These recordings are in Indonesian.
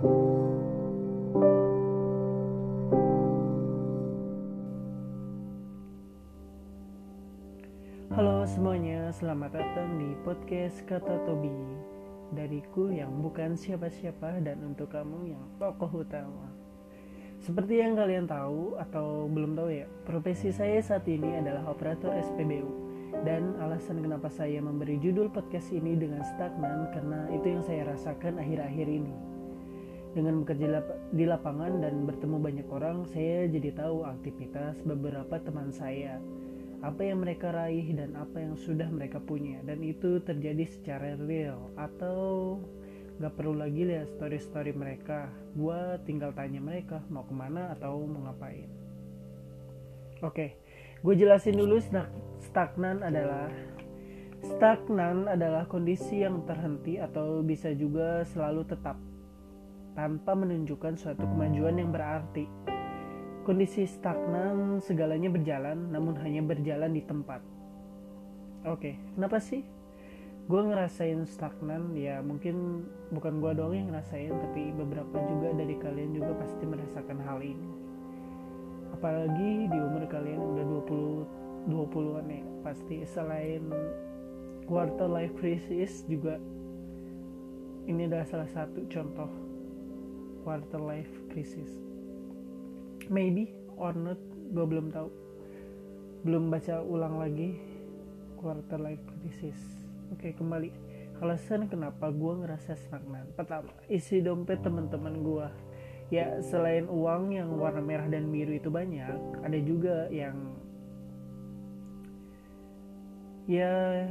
Halo semuanya, selamat datang di podcast Kata Tobi. Dariku yang bukan siapa-siapa dan untuk kamu yang tokoh utama. Seperti yang kalian tahu atau belum tahu ya Profesi saya saat ini adalah operator SPBU Dan alasan kenapa saya memberi judul podcast ini dengan stagnan Karena itu yang saya rasakan akhir-akhir ini dengan bekerja di lapangan dan bertemu banyak orang, saya jadi tahu aktivitas beberapa teman saya. Apa yang mereka raih dan apa yang sudah mereka punya. Dan itu terjadi secara real atau gak perlu lagi lihat story-story mereka. Gue tinggal tanya mereka mau ke mana atau mau ngapain? Oke gue jelasin dulu stagnan adalah stagnan adalah kondisi yang terhenti atau bisa juga selalu tetap tanpa menunjukkan suatu kemajuan yang berarti Kondisi stagnan segalanya berjalan namun hanya berjalan di tempat. Oke, kenapa sih? Gue ngerasain stagnan ya mungkin bukan gue doang yang ngerasain tapi beberapa juga dari kalian juga pasti merasakan hal ini. Apalagi di umur kalian udah 20 20-an ya pasti selain quarter life crisis juga ini adalah salah satu contoh quarter life crisis. Maybe or not gue belum tahu. Belum baca ulang lagi quarter life crisis. Oke kembali. Alasan kenapa gue ngerasa stagnan. Pertama isi dompet teman-teman gue ya selain uang yang warna merah dan biru itu banyak ada juga yang ya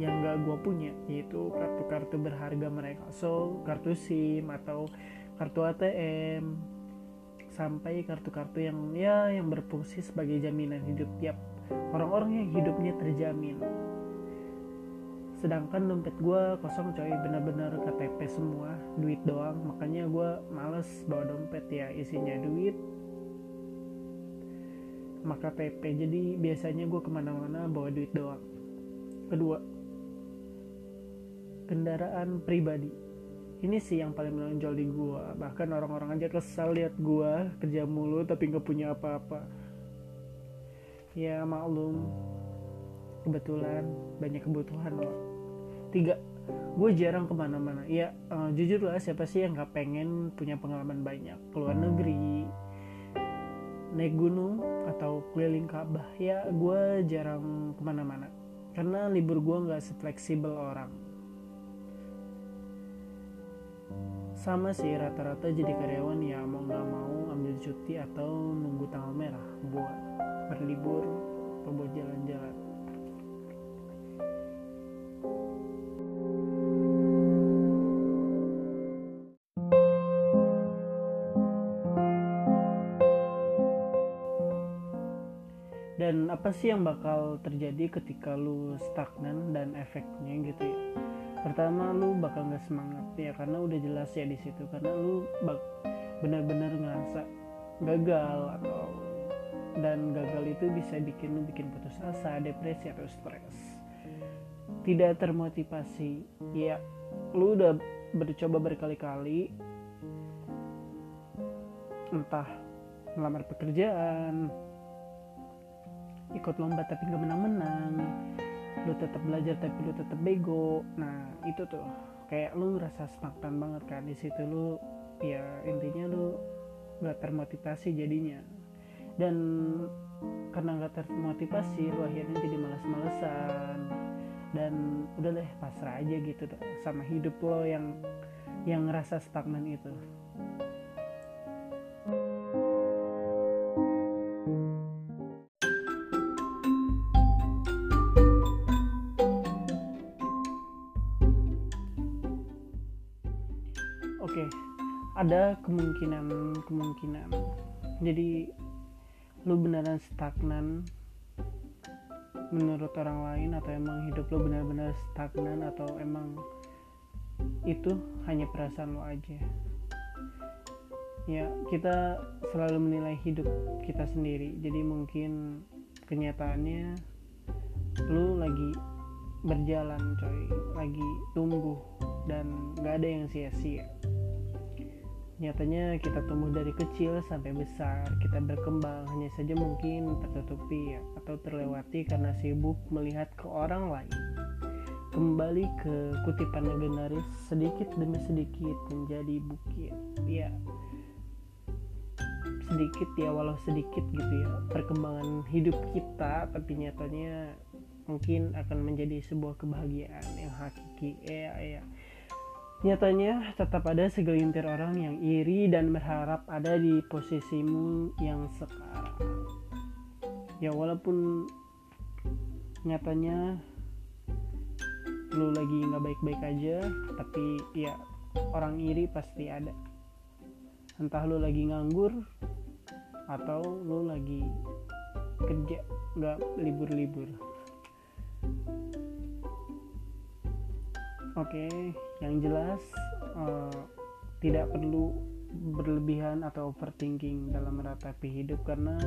yang gak gue punya yaitu kartu-kartu berharga mereka. So kartu SIM atau kartu ATM sampai kartu-kartu yang ya yang berfungsi sebagai jaminan hidup tiap orang-orang yang hidupnya terjamin. Sedangkan dompet gue kosong coy. Benar-benar KTP semua duit doang. Makanya gue males bawa dompet ya. Isinya duit. Maka KTP jadi biasanya gue ke mana-mana bawa duit doang. Kedua kendaraan pribadi. Ini sih yang paling menonjol di gua. Bahkan orang-orang aja kesal lihat gua kerja mulu tapi nggak punya apa-apa. Ya maklum. Kebetulan banyak kebutuhan loh tiga gue jarang ke mana-mana. Ya uh, jujur lah siapa sih yang nggak pengen punya pengalaman banyak? Keluar negeri naik gunung atau keliling Ka'bah. Ya gue jarang ke mana-mana. Karena libur gue nggak sefleksibel orang sama sih rata-rata jadi karyawan ya mau nggak mau ambil cuti atau nunggu tanggal merah buat berlibur atau buat jalan-jalan. Dan apa sih yang bakal terjadi ketika lu stagnan dan efeknya gitu ya pertama lu bakal nggak semangat ya karena udah jelas ya di situ. Karena lu bak benar-benar ngerasa gagal atau dan gagal itu bisa bikin lu bikin putus asa depresi atau stres. Tidak termotivasi. Ya lu udah bercoba berkali-kali entah melamar pekerjaan ikut lomba tapi nggak menang-menang lu tetap belajar tapi lu tetap bego. Nah itu tuh. Kayak lu rasa stagnan banget kan di situ lu ya intinya lu nggak termotivasi jadinya. Dan karena nggak termotivasi lu akhirnya jadi malas-malesan. Dan udah deh pasrah aja gitu sama hidup lo yang yang ngerasa stagnan itu ada kemungkinan kemungkinan. Jadi lu beneran stagnan menurut orang lain atau emang hidup lu benar-benar stagnan atau emang itu hanya perasaan lo aja. Ya, kita selalu menilai hidup kita sendiri. Jadi mungkin kenyataannya lu lagi berjalan coy lagi tumbuh dan gak ada yang sia-sia nyatanya kita tumbuh dari kecil sampai besar. Kita berkembang hanya saja mungkin tertutupi atau terlewati karena sibuk melihat ke orang lain. Kembali ke kutipan legendaris sedikit demi sedikit menjadi bukit. Ya sedikit ya walau sedikit gitu ya. Perkembangan hidup kita tapi nyatanya mungkin akan menjadi sebuah kebahagiaan yang hakiki. Ya ya Nyatanya tetap ada segelintir orang yang iri dan berharap ada di posisimu yang sekarang. Ya walaupun nyatanya lu lagi nggak baik-baik aja, tapi ya orang iri pasti ada. Entah lu lagi nganggur atau lu lagi kerja nggak libur-libur. Oke, okay, yang jelas uh, tidak perlu berlebihan atau overthinking dalam meratapi hidup karena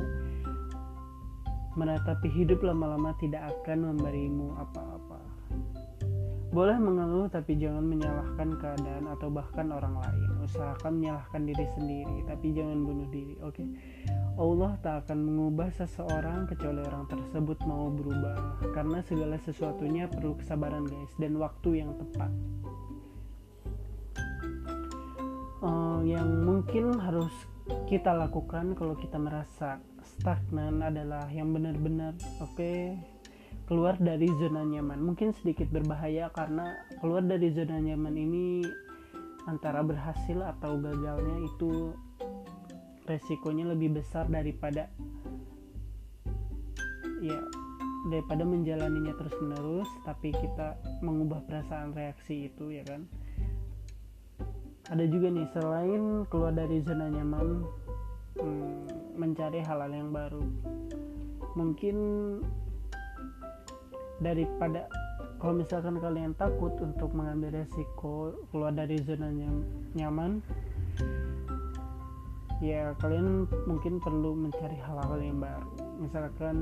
meratapi hidup lama-lama tidak akan memberimu apa-apa. Boleh mengeluh tapi jangan menyalahkan keadaan atau bahkan orang lain. Usahakan menyalahkan diri sendiri tapi jangan bunuh diri. Oke. Okay? Allah tak akan mengubah seseorang kecuali orang tersebut mau berubah karena segala sesuatunya perlu kesabaran guys dan waktu yang tepat. Uh, yang mungkin harus kita lakukan kalau kita merasa stagnan adalah yang benar-benar oke okay, keluar dari zona nyaman. Mungkin sedikit berbahaya karena keluar dari zona nyaman ini antara berhasil atau gagalnya itu resikonya lebih besar daripada ya daripada menjalaninya terus menerus tapi kita mengubah perasaan reaksi itu ya kan? Ada juga nih selain keluar dari zona nyaman hmm, mencari hal-hal yang baru. Mungkin daripada kalau misalkan kalian takut untuk mengambil resiko keluar dari zona nyaman ya kalian mungkin perlu mencari hal-hal yang baru. Misalkan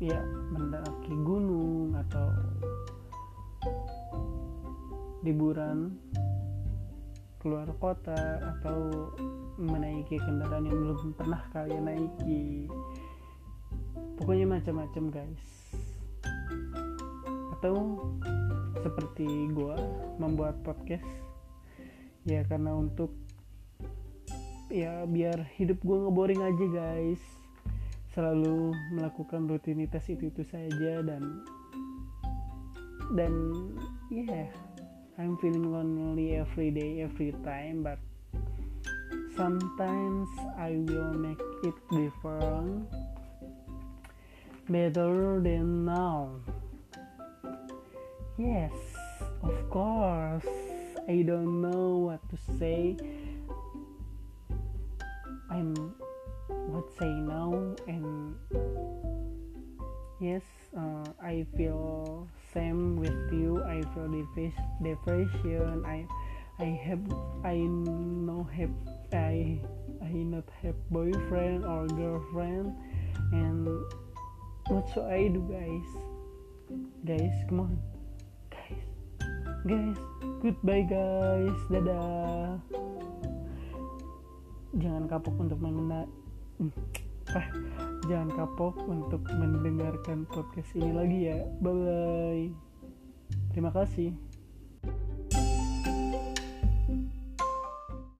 ya mendaki gunung atau liburan keluar kota atau menaiki kendaraan yang belum pernah kalian naiki pokoknya macam-macam guys. Atau seperti gue membuat podcast. Ya karena untuk ya biar hidup gue ngeboring aja guys. Selalu melakukan rutinitas itu itu saja dan dan yeah I'm feeling lonely every day every time but sometimes I will make it different better than now. Yes, of course. I don't know what to say. I'm what say now and yes, uh, I feel same with you. I feel depression. I I have I no have I I not have boyfriend or girlfriend and what should I do guys. Guys come on. Guys. Guys goodbye guys. Dadah. Jangan kapok untuk mengenal ah, jangan kapok untuk mendengarkan podcast ini lagi ya. Bye bye terima kasih